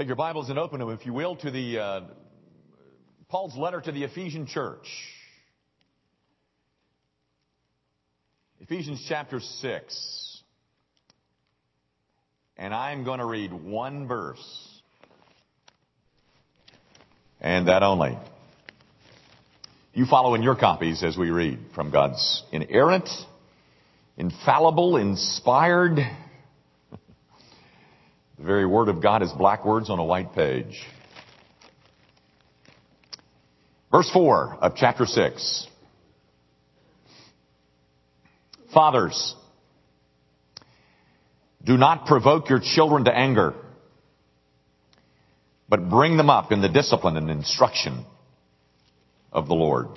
Take your Bibles and open them, if you will, to the uh, Paul's letter to the Ephesian church. Ephesians chapter 6. And I'm going to read one verse. And that only. You follow in your copies as we read from God's inerrant, infallible, inspired, the very Word of God is black words on a white page. Verse 4 of chapter 6. Fathers, do not provoke your children to anger, but bring them up in the discipline and instruction of the Lord.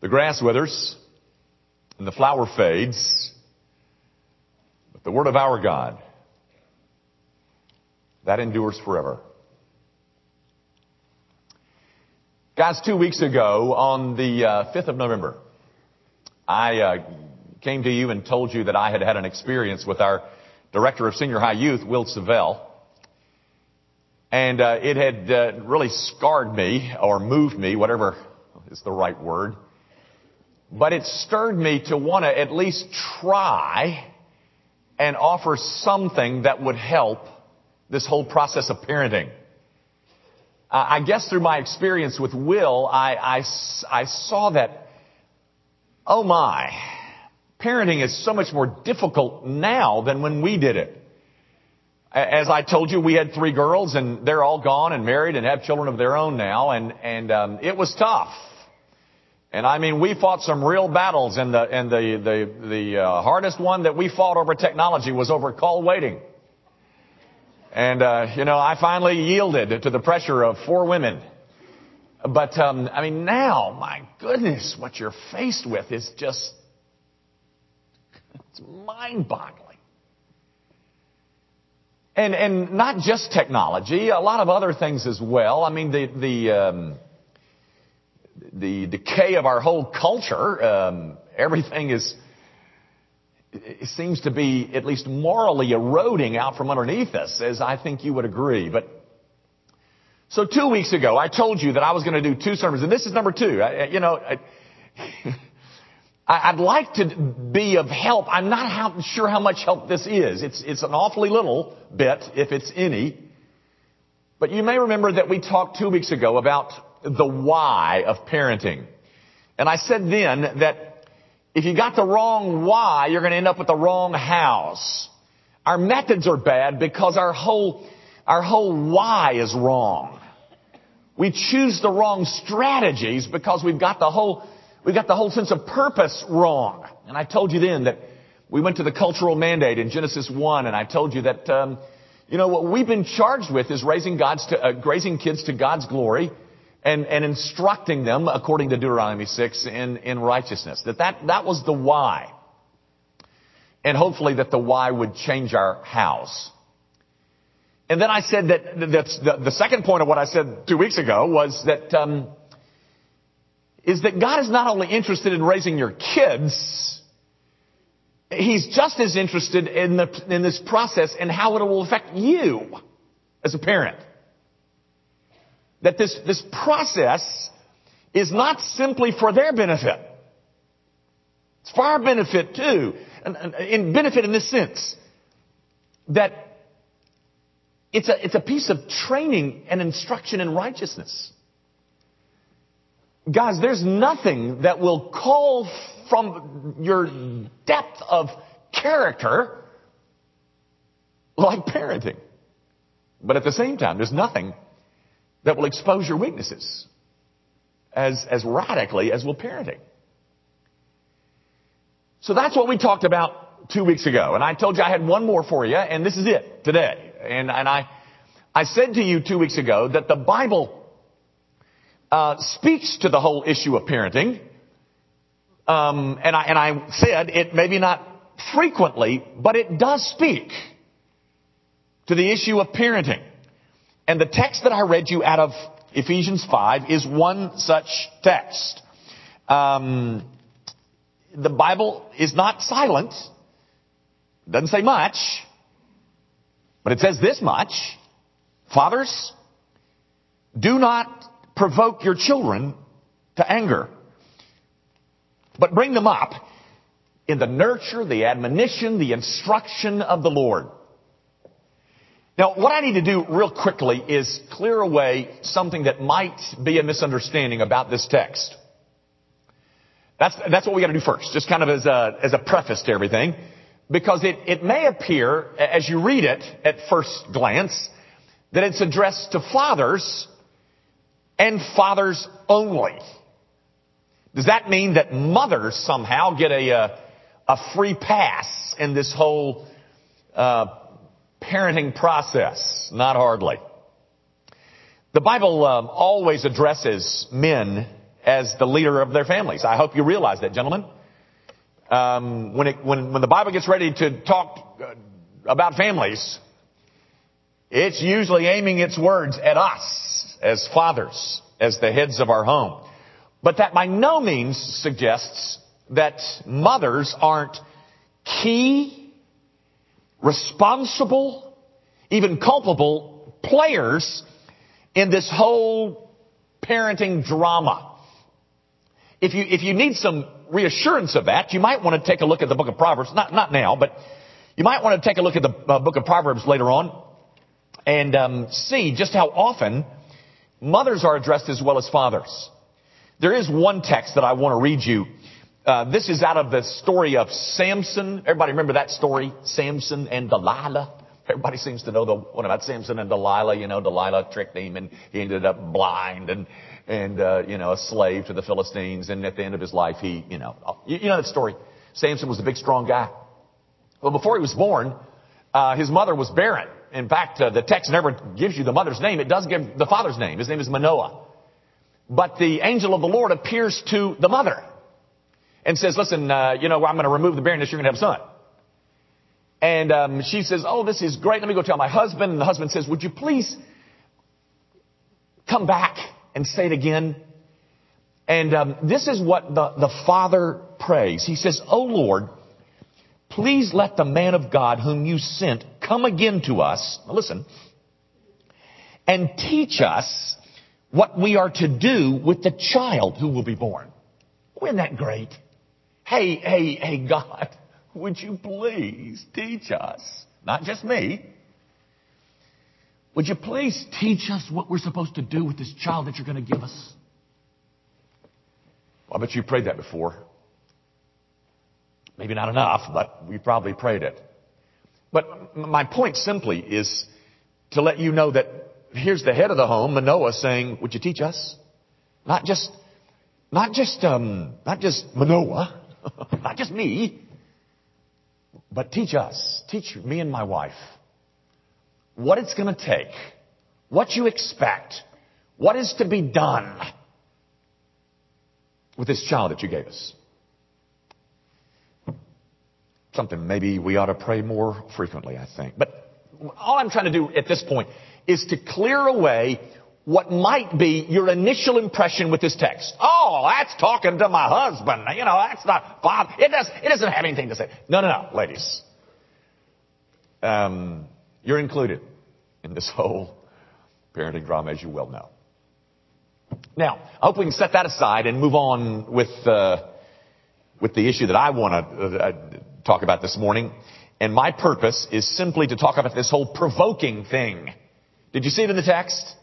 The grass withers and the flower fades, the word of our God, that endures forever. Guys, two weeks ago on the uh, 5th of November, I uh, came to you and told you that I had had an experience with our director of senior high youth, Will Savell. And uh, it had uh, really scarred me or moved me, whatever is the right word. But it stirred me to want to at least try and offer something that would help this whole process of parenting. I guess through my experience with Will, I, I, I saw that, oh my, parenting is so much more difficult now than when we did it. As I told you, we had three girls and they're all gone and married and have children of their own now and, and, um, it was tough. And I mean, we fought some real battles and the, and the, the, the uh, hardest one that we fought over technology was over call waiting. And, uh, you know, I finally yielded to the pressure of four women. But, um, I mean, now, my goodness, what you're faced with is just, it's mind boggling. And, and not just technology, a lot of other things as well. I mean, the, the, um, the decay of our whole culture, um, everything is, seems to be at least morally eroding out from underneath us, as I think you would agree. But so two weeks ago, I told you that I was going to do two sermons, and this is number two. I, you know, I, would like to be of help. I'm not how, sure how much help this is. It's it's an awfully little bit, if it's any. But you may remember that we talked two weeks ago about the why of parenting, and I said then that if you got the wrong why, you're going to end up with the wrong house. Our methods are bad because our whole, our whole why is wrong. We choose the wrong strategies because we've got the whole, we've got the whole sense of purpose wrong. And I told you then that we went to the cultural mandate in Genesis 1 and I told you that, um, you know, what we've been charged with is raising God's to, uh, raising kids to God's glory and, and instructing them, according to Deuteronomy 6, in, in righteousness. That, that that was the why. And hopefully that the why would change our house. And then I said that that's the, the second point of what I said two weeks ago was that um, is that God is not only interested in raising your kids, He's just as interested in the in this process and how it will affect you as a parent that this, this process is not simply for their benefit. It's for our benefit too. And, in benefit in this sense that it's a, it's a piece of training and instruction in righteousness. Guys, there's nothing that will call from your depth of character like parenting. But at the same time, there's nothing that will expose your weaknesses as, as radically as will parenting. So that's what we talked about two weeks ago. And I told you I had one more for you, and this is it today. And, and I, I said to you two weeks ago that the Bible uh, speaks to the whole issue of parenting. Um, and, I, and I said it maybe not frequently, but it does speak to the issue of parenting. And the text that I read you out of Ephesians 5 is one such text. Um, the Bible is not silent, doesn't say much, But it says this much, fathers, do not provoke your children to anger, but bring them up in the nurture, the admonition, the instruction of the Lord. Now, what I need to do real quickly is clear away something that might be a misunderstanding about this text. That's, that's what we gotta do first, just kind of as a, as a preface to everything. Because it, it may appear, as you read it at first glance, that it's addressed to fathers and fathers only. Does that mean that mothers somehow get a, a, a free pass in this whole uh, parenting process? Not hardly. The Bible um, always addresses men as the leader of their families. I hope you realize that, gentlemen. Um, when, it, when, when the Bible gets ready to talk uh, about families, it's usually aiming its words at us as fathers, as the heads of our home. But that by no means suggests that mothers aren't key, responsible, even culpable players in this whole parenting drama. If you, if you need some reassurance of that, you might want to take a look at the book of Proverbs. Not, not now, but you might want to take a look at the uh, book of Proverbs later on and um, see just how often mothers are addressed as well as fathers. There is one text that I want to read you. Uh, this is out of the story of Samson. Everybody remember that story? Samson and Delilah. Everybody seems to know the one about Samson and Delilah. You know, Delilah tricked him and he ended up blind and and, uh, you know, a slave to the Philistines. And at the end of his life, he, you know, you, you know that story. Samson was a big, strong guy. Well, before he was born, uh, his mother was barren. In fact, uh, the text never gives you the mother's name. It does give the father's name. His name is Manoah. But the angel of the Lord appears to the mother and says, listen, uh, you know, I'm going to remove the barrenness. You're going to have a son. And um, she says, oh, this is great. Let me go tell my husband. And the husband says, would you please come back and say it again. And um, this is what the, the Father prays. He says, Oh Lord, please let the man of God whom you sent come again to us. Now listen. And teach us what we are to do with the child who will be born. Isn't that great? Hey, hey, hey, God, would you please teach us? Not just me. Would you please teach us what we're supposed to do with this child that you're going to give us? Well, I bet you prayed that before. Maybe not enough, but we probably prayed it. But my point simply is to let you know that here's the head of the home, Manoah, saying, "Would you teach us?" Not just, not just, um, not just Manoah, not just me, but teach us, teach me and my wife what it's going to take, what you expect, what is to be done with this child that you gave us. Something maybe we ought to pray more frequently, I think. But all I'm trying to do at this point is to clear away what might be your initial impression with this text. Oh, that's talking to my husband. You know, that's not Bob. It, does, it doesn't have anything to say. No, no, no, ladies. Um, you're included in this whole parenting drama, as you well know. Now, I hope we can set that aside and move on with uh, with the issue that I want to uh, talk about this morning. And my purpose is simply to talk about this whole provoking thing. Did you see it in the text?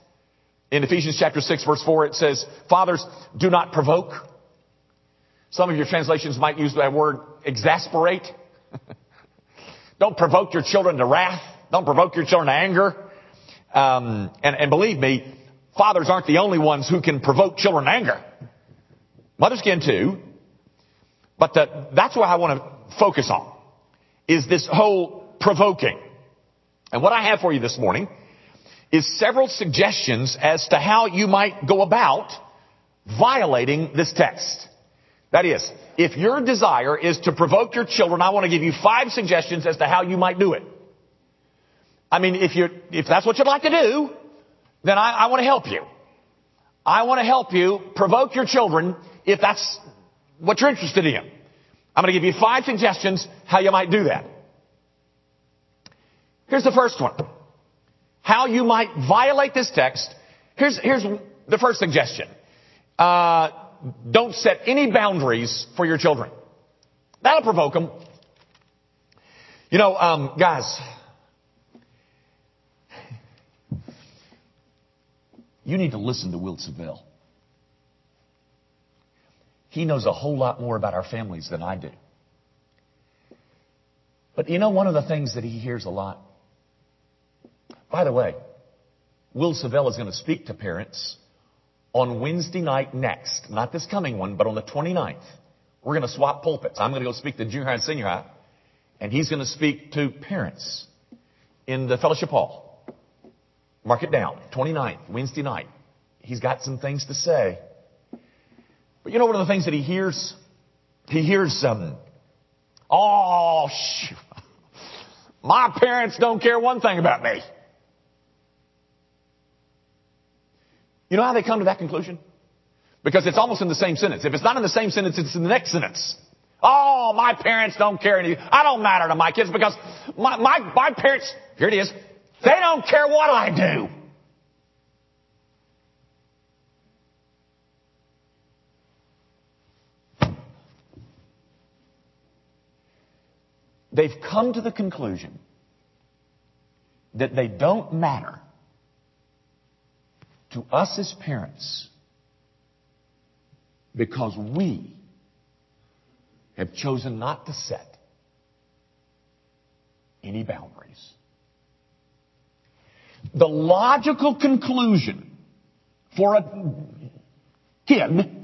In Ephesians chapter 6 verse 4 it says, Fathers, do not provoke. Some of your translations might use that word exasperate. Don't provoke your children to wrath. Don't provoke your children to anger. Um, and, and believe me, fathers aren't the only ones who can provoke children to anger. Mothers can too. But the, that's what I want to focus on, is this whole provoking. And what I have for you this morning is several suggestions as to how you might go about violating this text. That is, if your desire is to provoke your children, I want to give you five suggestions as to how you might do it. I mean, if you if that's what you'd like to do, then I, I want to help you. I want to help you provoke your children if that's what you're interested in. I'm going to give you five suggestions how you might do that. Here's the first one. How you might violate this text. Here's, here's the first suggestion. Uh, don't set any boundaries for your children. That'll provoke them. You know, um, guys, you need to listen to Will Seville. He knows a whole lot more about our families than I do. But you know one of the things that he hears a lot? By the way, Will Seville is going to speak to parents on Wednesday night next. Not this coming one, but on the 29th. We're going to swap pulpits. I'm going to go speak to junior high and senior high, and he's going to speak to parents in the fellowship hall. Mark it down. 29th, Wednesday night. He's got some things to say. But you know one of the things that he hears? He hears, um, oh, shoot. my parents don't care one thing about me. You know how they come to that conclusion? Because it's almost in the same sentence. If it's not in the same sentence, it's in the next sentence. Oh, my parents don't care anything. I don't matter to my kids because my, my, my parents, here it is, they don't care what I do. They've come to the conclusion that they don't matter to us as parents because we have chosen not to set any boundaries. The logical conclusion for a kid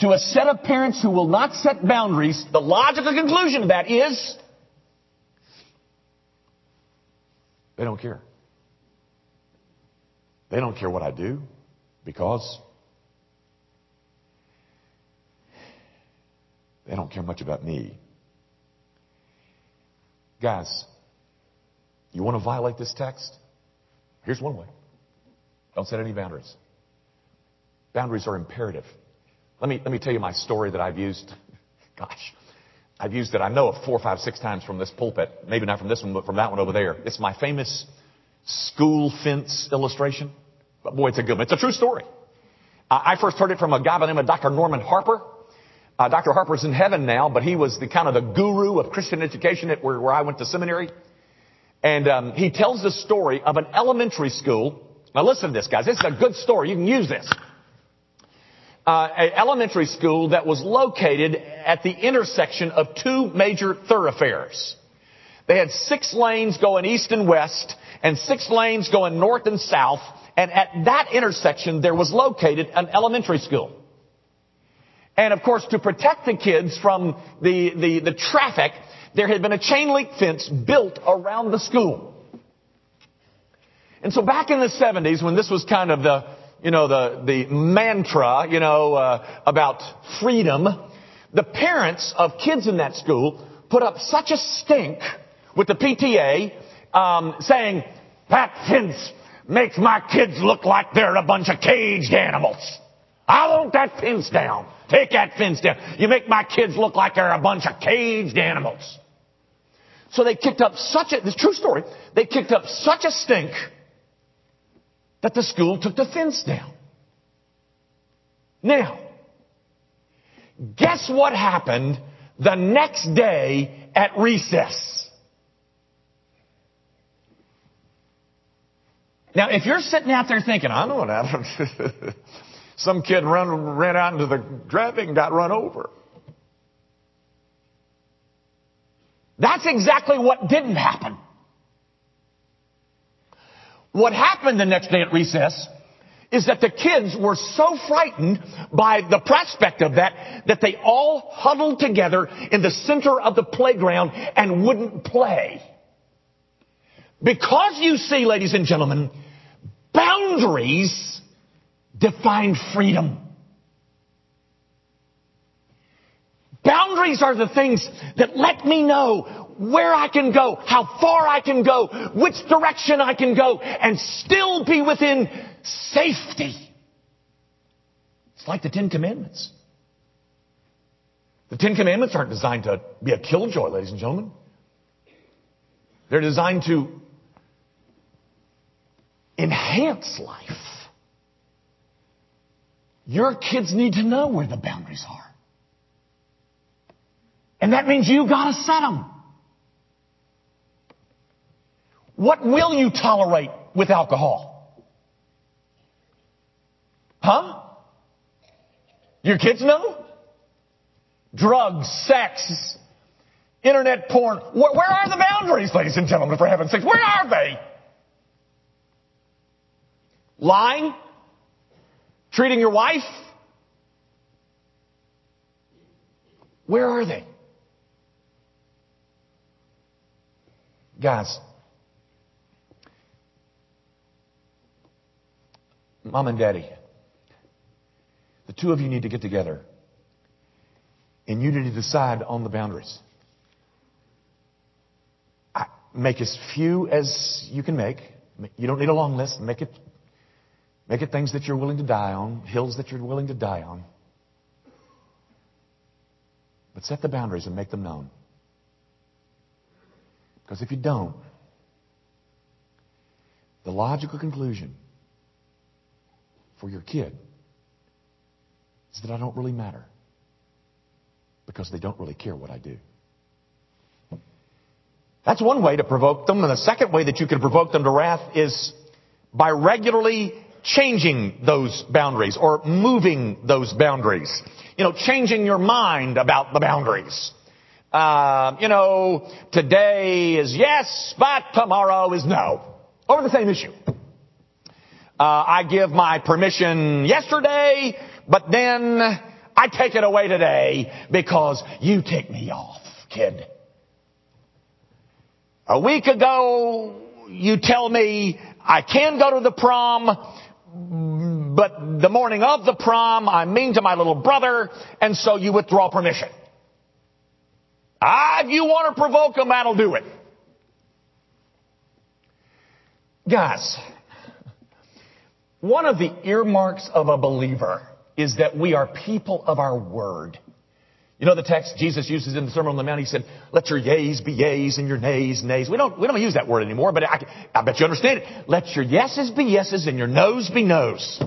to a set of parents who will not set boundaries, the logical conclusion of that is they don't care. They don't care what I do because they don't care much about me. Guys, you want to violate this text? Here's one way. Don't set any boundaries. Boundaries are imperative. Let me, let me tell you my story that I've used. Gosh, I've used it, I know, four, five, six times from this pulpit. Maybe not from this one, but from that one over there. It's my famous school fence illustration. But boy, it's a good one. It's a true story. I first heard it from a guy by the name of Dr. Norman Harper. Uh, Dr. Harper's in heaven now, but he was the kind of the guru of Christian education at where, where I went to seminary. And um, he tells the story of an elementary school. Now listen to this, guys. This is a good story. You can use this. Uh, an elementary school that was located at the intersection of two major thoroughfares. They had six lanes going east and west, and six lanes going north and south. And at that intersection, there was located an elementary school. And of course, to protect the kids from the, the, the traffic, there had been a chain link fence built around the school. And so back in the 70s, when this was kind of the, you know, the, the mantra, you know, uh, about freedom, the parents of kids in that school put up such a stink with the PTA, um, saying, that fence makes my kids look like they're a bunch of caged animals. I want that fence down. Take that fence down. You make my kids look like they're a bunch of caged animals. So they kicked up such a, this true story, they kicked up such a stink that the school took the fence down. Now, guess what happened the next day at recess? Now, if you're sitting out there thinking, I know what happened. Some kid run, ran out into the traffic and got run over. That's exactly what didn't happen. What happened the next day at recess is that the kids were so frightened by the prospect of that that they all huddled together in the center of the playground and wouldn't play. Because you see, ladies and gentlemen, boundaries define freedom. Boundaries are the things that let me know where I can go, how far I can go, which direction I can go, and still be within safety. It's like the Ten Commandments. The Ten Commandments aren't designed to be a killjoy, ladies and gentlemen. They're designed to enhance life. Your kids need to know where the boundaries are. And that means you gotta set them. What will you tolerate with alcohol? Huh? Your kids know? Drugs, sex, internet porn. Where, are the boundaries, ladies and gentlemen, for heaven's sakes? Where are they? Lying? Treating your wife? Where are they? Guys, mom and daddy, the two of you need to get together and you need to decide on the boundaries. Make as few as you can make. You don't need a long list. Make it, make it things that you're willing to die on, hills that you're willing to die on. But set the boundaries and make them known. Because if you don't, the logical conclusion for your kid is that I don't really matter because they don't really care what I do. That's one way to provoke them. And the second way that you can provoke them to wrath is by regularly changing those boundaries or moving those boundaries. You know, changing your mind about the boundaries. Uh, you know, today is yes, but tomorrow is no. Over the same issue. Uh, I give my permission yesterday, but then I take it away today because you tick me off, kid. A week ago, you tell me I can go to the prom, but the morning of the prom, I'm mean to my little brother, and so you withdraw permission. Ah, if you want to provoke him, that'll do it. Guys, one of the earmarks of a believer is that we are people of our word. You know the text Jesus uses in the Sermon on the Mount? He said, let your yeas be yeas and your nays, nays. We don't, we don't use that word anymore, but I, I bet you understand it. Let your yeses be yeses and your noes be noes.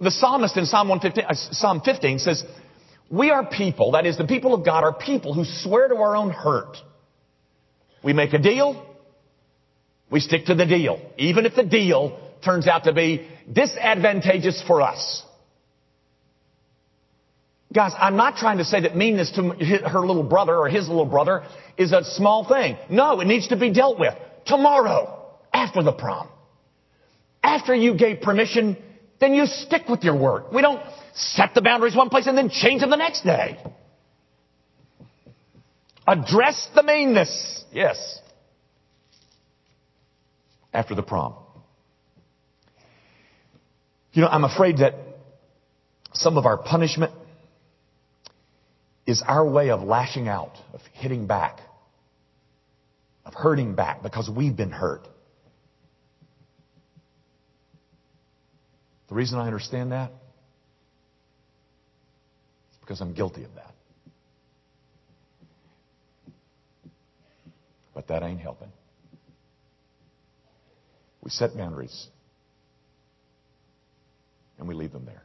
The psalmist in Psalm 115, uh, Psalm 15 says, we are people, that is, the people of God are people who swear to our own hurt. We make a deal, we stick to the deal, even if the deal turns out to be disadvantageous for us. Guys, I'm not trying to say that meanness to her little brother or his little brother is a small thing. No, it needs to be dealt with tomorrow, after the prom. After you gave permission, then you stick with your word. We don't set the boundaries one place and then change them the next day. Address the meanness. Yes. After the prom. You know, I'm afraid that some of our punishment is our way of lashing out, of hitting back, of hurting back because we've been hurt. The reason I understand that is because I'm guilty of that. But that ain't helping. We set boundaries and we leave them there.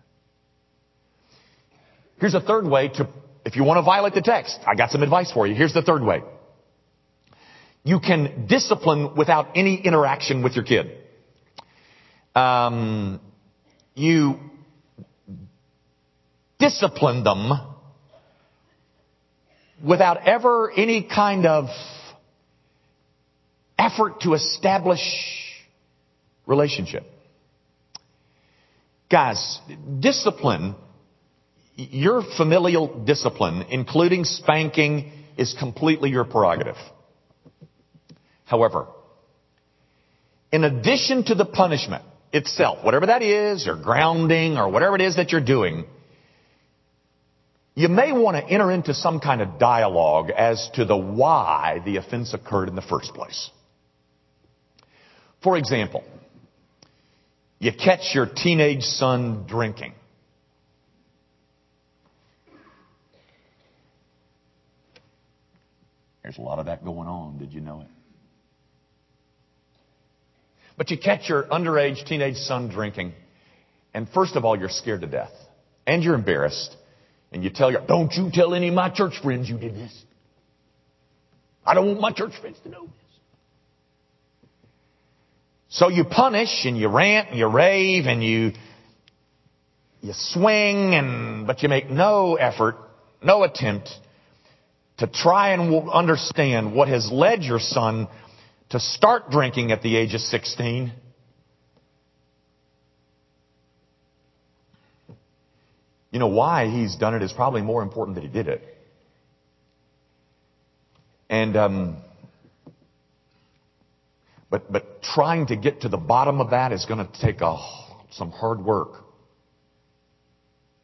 Here's a third way to, if you want to violate the text, I got some advice for you. Here's the third way. You can discipline without any interaction with your kid. Um, you discipline them without ever any kind of effort to establish relationship. Guys, discipline, your familial discipline, including spanking, is completely your prerogative. However, in addition to the punishment itself, whatever that is, or grounding, or whatever it is that you're doing, you may want to enter into some kind of dialogue as to the why the offense occurred in the first place. For example, you catch your teenage son drinking. There's a lot of that going on. Did you know it? But you catch your underage teenage son drinking, and first of all, you're scared to death. And you're embarrassed. And you tell your, don't you tell any of my church friends you did this. I don't want my church friends to know this. So you punish and you rant and you rave and you, you swing and, but you make no effort, no attempt to try and understand what has led your son to start drinking at the age of 16. You know, why he's done it is probably more important that he did it. And, um, but, but trying to get to the bottom of that is going to take a, some hard work.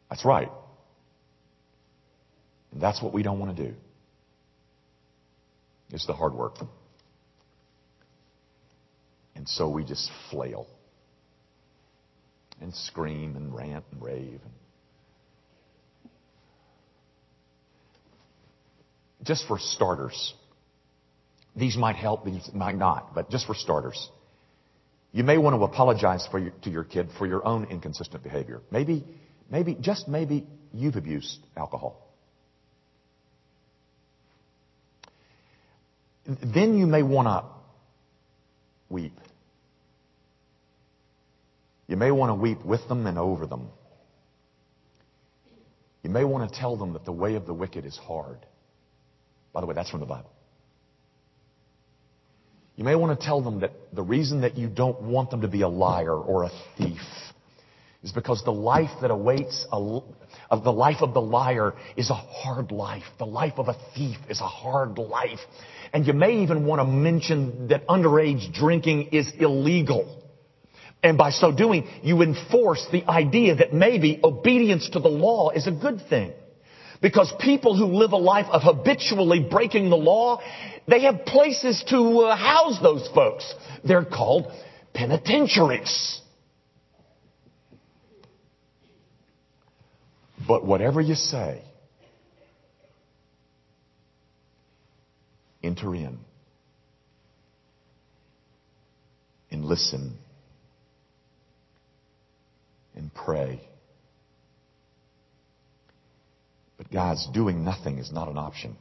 That's right. And that's what we don't want to do. It's the hard work. And so we just flail and scream and rant and rave. Just for starters, these might help, these might not, but just for starters, you may want to apologize your, to your kid for your own inconsistent behavior. Maybe, maybe, just maybe you've abused alcohol. Then you may want to weep. You may want to weep with them and over them. You may want to tell them that the way of the wicked is hard. By the way, that's from the Bible. You may want to tell them that the reason that you don't want them to be a liar or a thief is because the life that awaits a, of the life of the liar is a hard life. The life of a thief is a hard life. And you may even want to mention that underage drinking is illegal. And by so doing, you enforce the idea that maybe obedience to the law is a good thing. Because people who live a life of habitually breaking the law, they have places to uh, house those folks. They're called penitentiaries. But whatever you say, enter in and listen and pray. But God's doing nothing is not an option.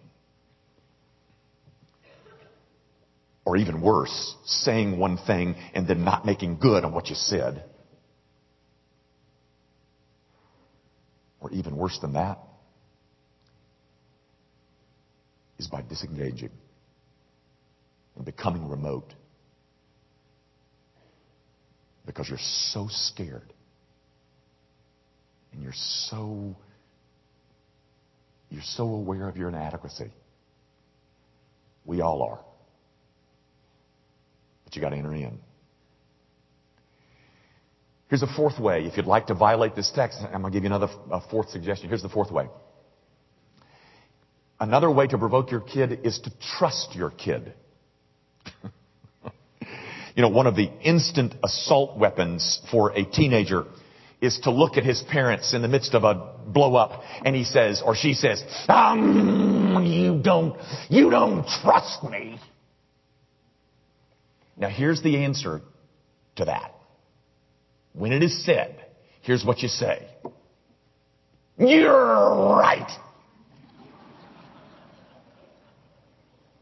Or even worse, saying one thing and then not making good on what you said. Or even worse than that, is by disengaging and becoming remote. Because you're so scared. And you're so you're so aware of your inadequacy. We all are. But you got to enter in. Here's a fourth way. If you'd like to violate this text, I'm going to give you another fourth suggestion. Here's the fourth way. Another way to provoke your kid is to trust your kid. you know, one of the instant assault weapons for a teenager is to look at his parents in the midst of a blow up and he says, or she says, um, you don't, you don't trust me. Now here's the answer to that. When it is said, here's what you say. You're right.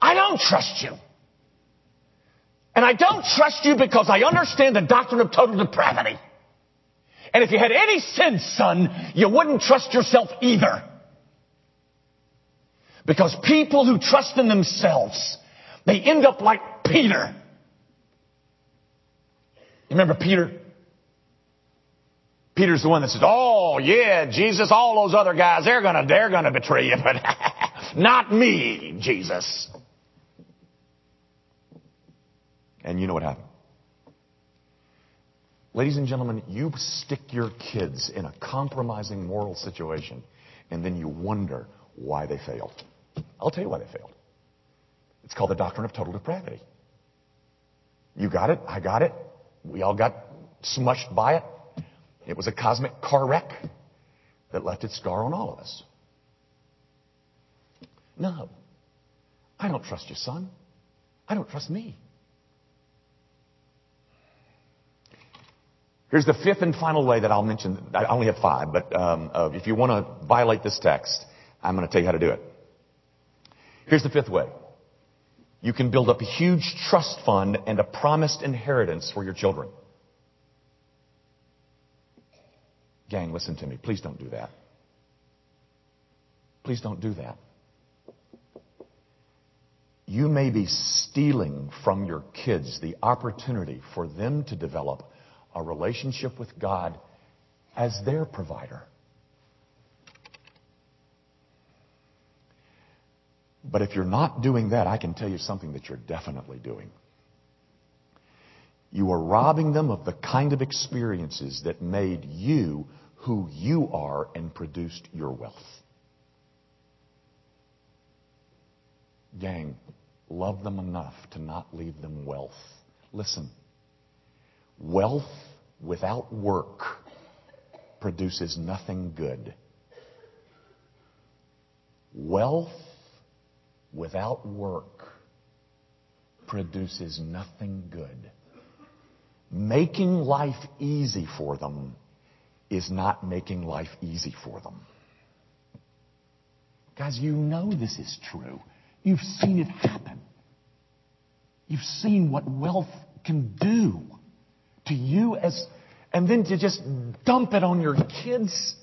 I don't trust you. And I don't trust you because I understand the doctrine of total depravity. And if you had any sense, son, you wouldn't trust yourself either. Because people who trust in themselves, they end up like Peter. You remember Peter? Peter's the one that says, "Oh yeah, Jesus, all those other guys, they're gonna, they're gonna betray you, but not me, Jesus." And you know what happened? Ladies and gentlemen, you stick your kids in a compromising moral situation, and then you wonder why they failed. I'll tell you why they failed. It's called the doctrine of total depravity. You got it. I got it. We all got smushed by it. It was a cosmic car wreck that left its scar on all of us. No. I don't trust you, son. I don't trust me. Here's the fifth and final way that I'll mention. I only have five, but um, uh, if you want to violate this text, I'm going to tell you how to do it. Here's the fifth way. You can build up a huge trust fund and a promised inheritance for your children. Gang, listen to me. Please don't do that. Please don't do that. You may be stealing from your kids the opportunity for them to develop a relationship with God as their provider. But if you're not doing that, I can tell you something that you're definitely doing. You are robbing them of the kind of experiences that made you who you are and produced your wealth. Gang, love them enough to not leave them wealth. Listen, wealth without work produces nothing good. Wealth without work produces nothing good. Making life easy for them is not making life easy for them. Guys, you know this is true. You've seen it happen. You've seen what wealth can do to you as, and then to just dump it on your kids.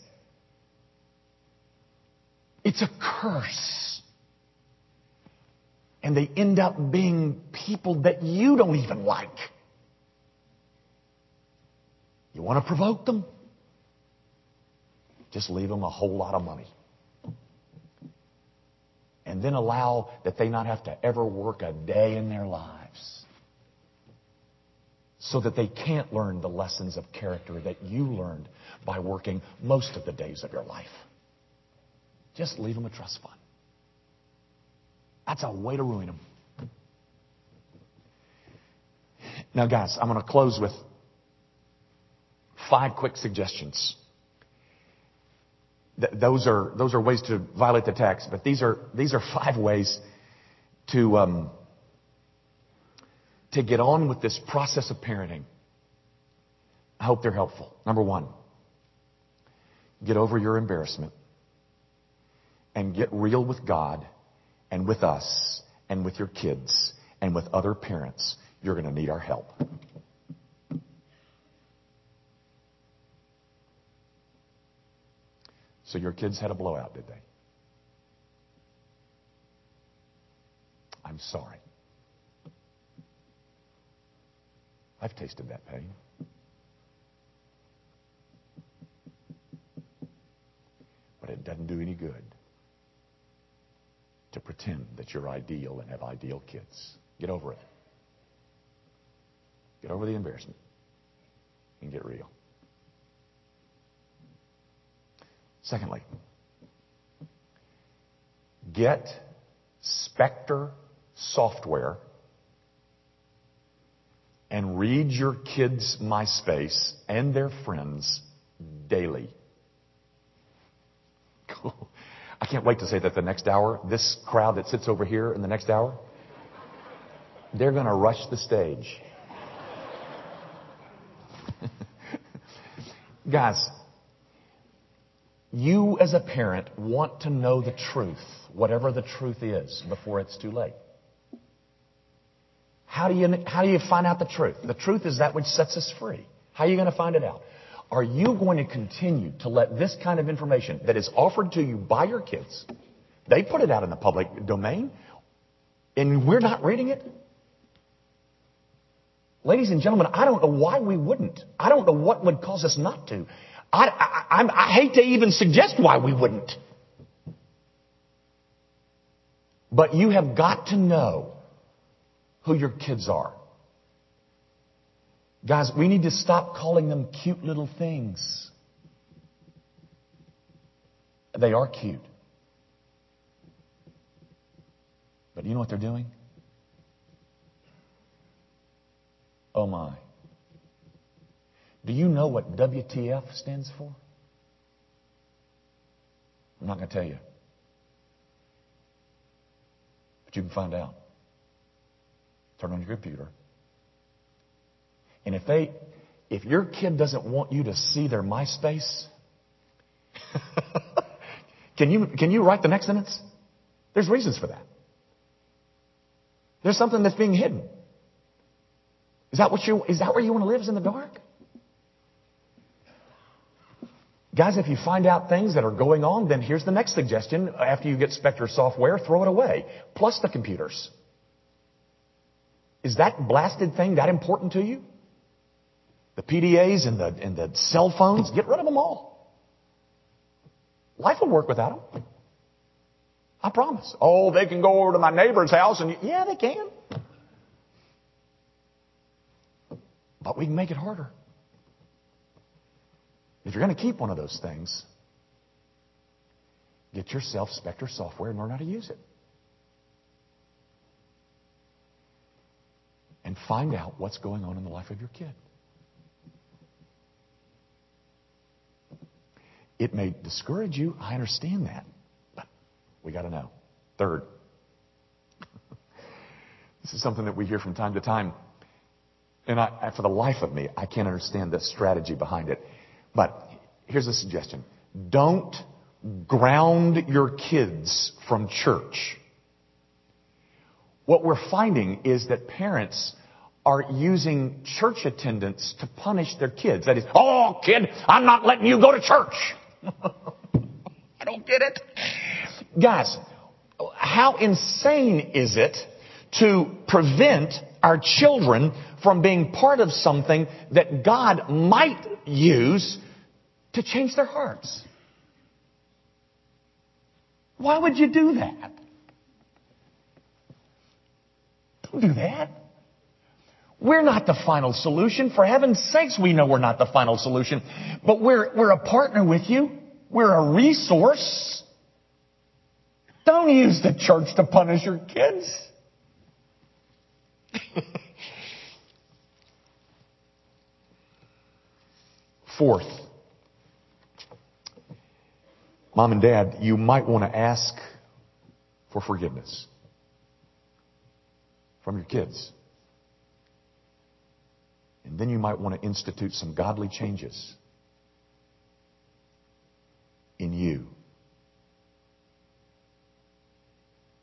It's a curse. And they end up being people that you don't even like. You want to provoke them? Just leave them a whole lot of money. And then allow that they not have to ever work a day in their lives. So that they can't learn the lessons of character that you learned by working most of the days of your life. Just leave them a trust fund. That's a way to ruin them. Now, guys, I'm going to close with five quick suggestions th- those are those are ways to violate the text, but these are these are five ways to um, to get on with this process of parenting. I hope they're helpful. Number one, get over your embarrassment and get real with God and with us and with your kids and with other parents. You're going to need our help. So your kids had a blowout, did they? I'm sorry. I've tasted that pain. But it doesn't do any good to pretend that you're ideal and have ideal kids. Get over it. Get over the embarrassment and get real. Secondly, get Spector software and read your kids' MySpace and their friends daily. I can't wait to say that the next hour, this crowd that sits over here in the next hour, they're going to rush the stage. Guys, you as a parent want to know the truth, whatever the truth is, before it's too late. How do you, how do you find out the truth? The truth is that which sets us free. How are you going to find it out? Are you going to continue to let this kind of information that is offered to you by your kids, they put it out in the public domain, and we're not reading it? Ladies and gentlemen, I don't know why we wouldn't. I don't know what would cause us not to. I, I, I, hate to even suggest why we wouldn't. But you have got to know who your kids are. Guys, we need to stop calling them cute little things. They are cute. But you know what they're doing? Oh my. Do you know what WTF stands for? I'm not going to tell you. But you can find out. Turn on your computer. And if they, if your kid doesn't want you to see their MySpace, can you, can you write the next sentence? There's reasons for that. There's something that's being hidden. Is that what you, is that where you want to live is in the dark? Guys, if you find out things that are going on, then here's the next suggestion. After you get Spector software, throw it away. Plus the computers. Is that blasted thing that important to you? The PDAs and the, and the cell phones, get rid of them all. Life will work without them. I promise. Oh, they can go over to my neighbor's house and, yeah, they can. But we can make it harder. If you're going to keep one of those things, get yourself Spector software and learn how to use it. And find out what's going on in the life of your kid. It may discourage you. I understand that. But we got to know. Third, this is something that we hear from time to time. And I, for the life of me, I can't understand the strategy behind it. But here's a suggestion. Don't ground your kids from church. What we're finding is that parents are using church attendance to punish their kids. That is, oh kid, I'm not letting you go to church. I don't get it. Guys, how insane is it to prevent our children from being part of something that God might use to change their hearts. Why would you do that? Don't do that. We're not the final solution. For heaven's sakes, we know we're not the final solution. But we're, we're a partner with you. We're a resource. Don't use the church to punish your kids. Fourth, mom and dad, you might want to ask for forgiveness from your kids. And then you might want to institute some godly changes in you.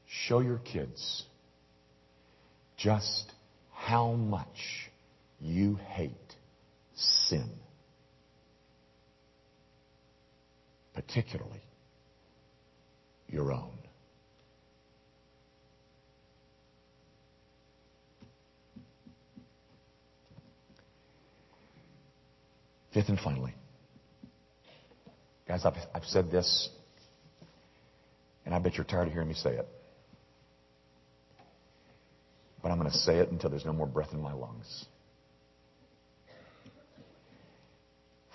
Show your kids just how much you hate sin. Particularly your own. Fifth and finally, guys, I've, I've said this, and I bet you're tired of hearing me say it. But I'm going to say it until there's no more breath in my lungs.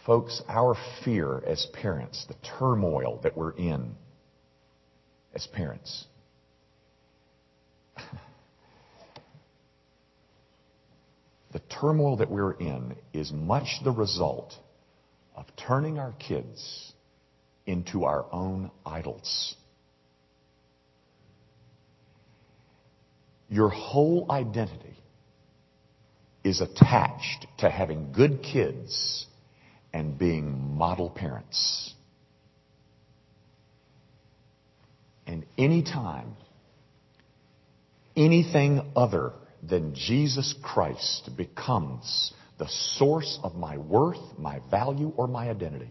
Folks, our fear as parents, the turmoil that we're in as parents, the turmoil that we're in is much the result of turning our kids into our own idols. Your whole identity is attached to having good kids and being model parents. And anytime anything other than Jesus Christ becomes the source of my worth, my value, or my identity,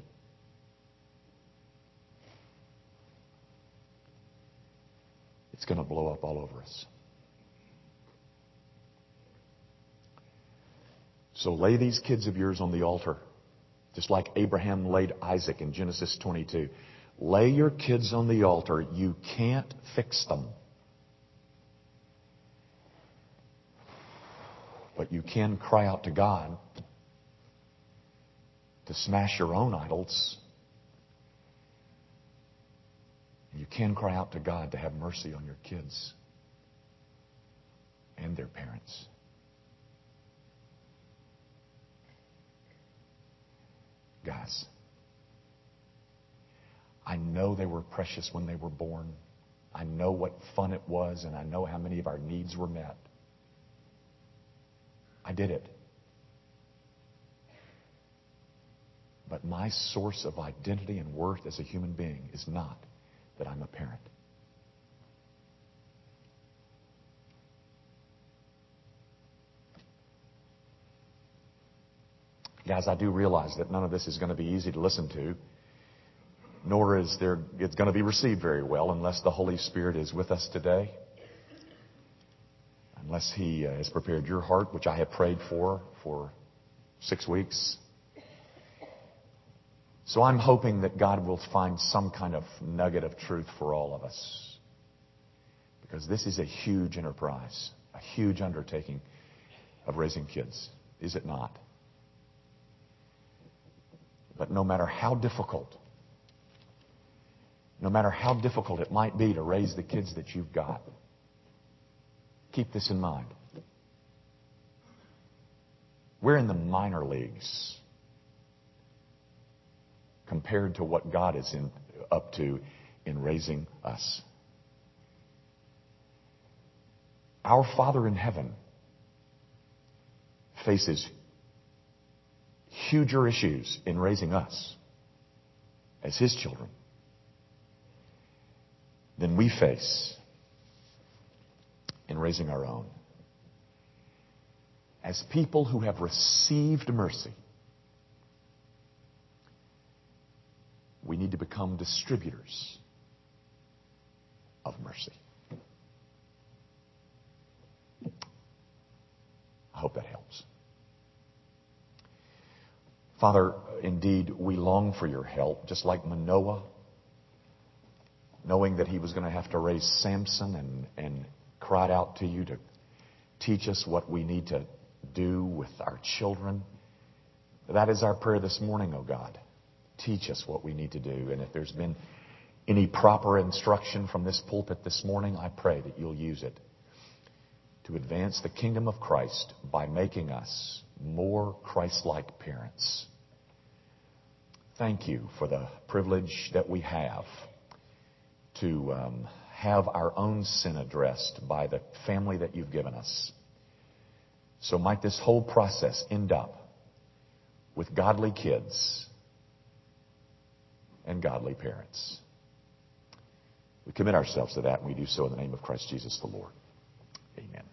it's going to blow up all over us. So lay these kids of yours on the altar, just like Abraham laid Isaac in Genesis 22. Lay your kids on the altar. You can't fix them. But you can cry out to God to smash your own idols. You can cry out to God to have mercy on your kids and their parents. Guys, I know they were precious when they were born. I know what fun it was, and I know how many of our needs were met. I did it. But my source of identity and worth as a human being is not that I'm a parent. Guys, I do realize that none of this is going to be easy to listen to, nor is there, it's going to be received very well unless the Holy Spirit is with us today. Unless He uh, has prepared your heart, which I have prayed for for six weeks. So I'm hoping that God will find some kind of nugget of truth for all of us. Because this is a huge enterprise, a huge undertaking of raising kids, is it not? But no matter how difficult, no matter how difficult it might be to raise the kids that you've got, keep this in mind. We're in the minor leagues compared to what God is in, up to in raising us. Our Father in heaven faces huger issues in raising us as His children than we face in raising our own. As people who have received mercy, we need to become distributors of mercy. I hope that helps. Father, indeed, we long for your help, just like Manoah, knowing that he was going to have to raise Samson and, and cried out to you to teach us what we need to do with our children. That is our prayer this morning, O oh God. Teach us what we need to do. And if there's been any proper instruction from this pulpit this morning, I pray that you'll use it to advance the kingdom of Christ by making us more Christ-like parents. Thank you for the privilege that we have to um, have our own sin addressed by the family that you've given us. So might this whole process end up with godly kids and godly parents. We commit ourselves to that and we do so in the name of Christ Jesus the Lord. Amen.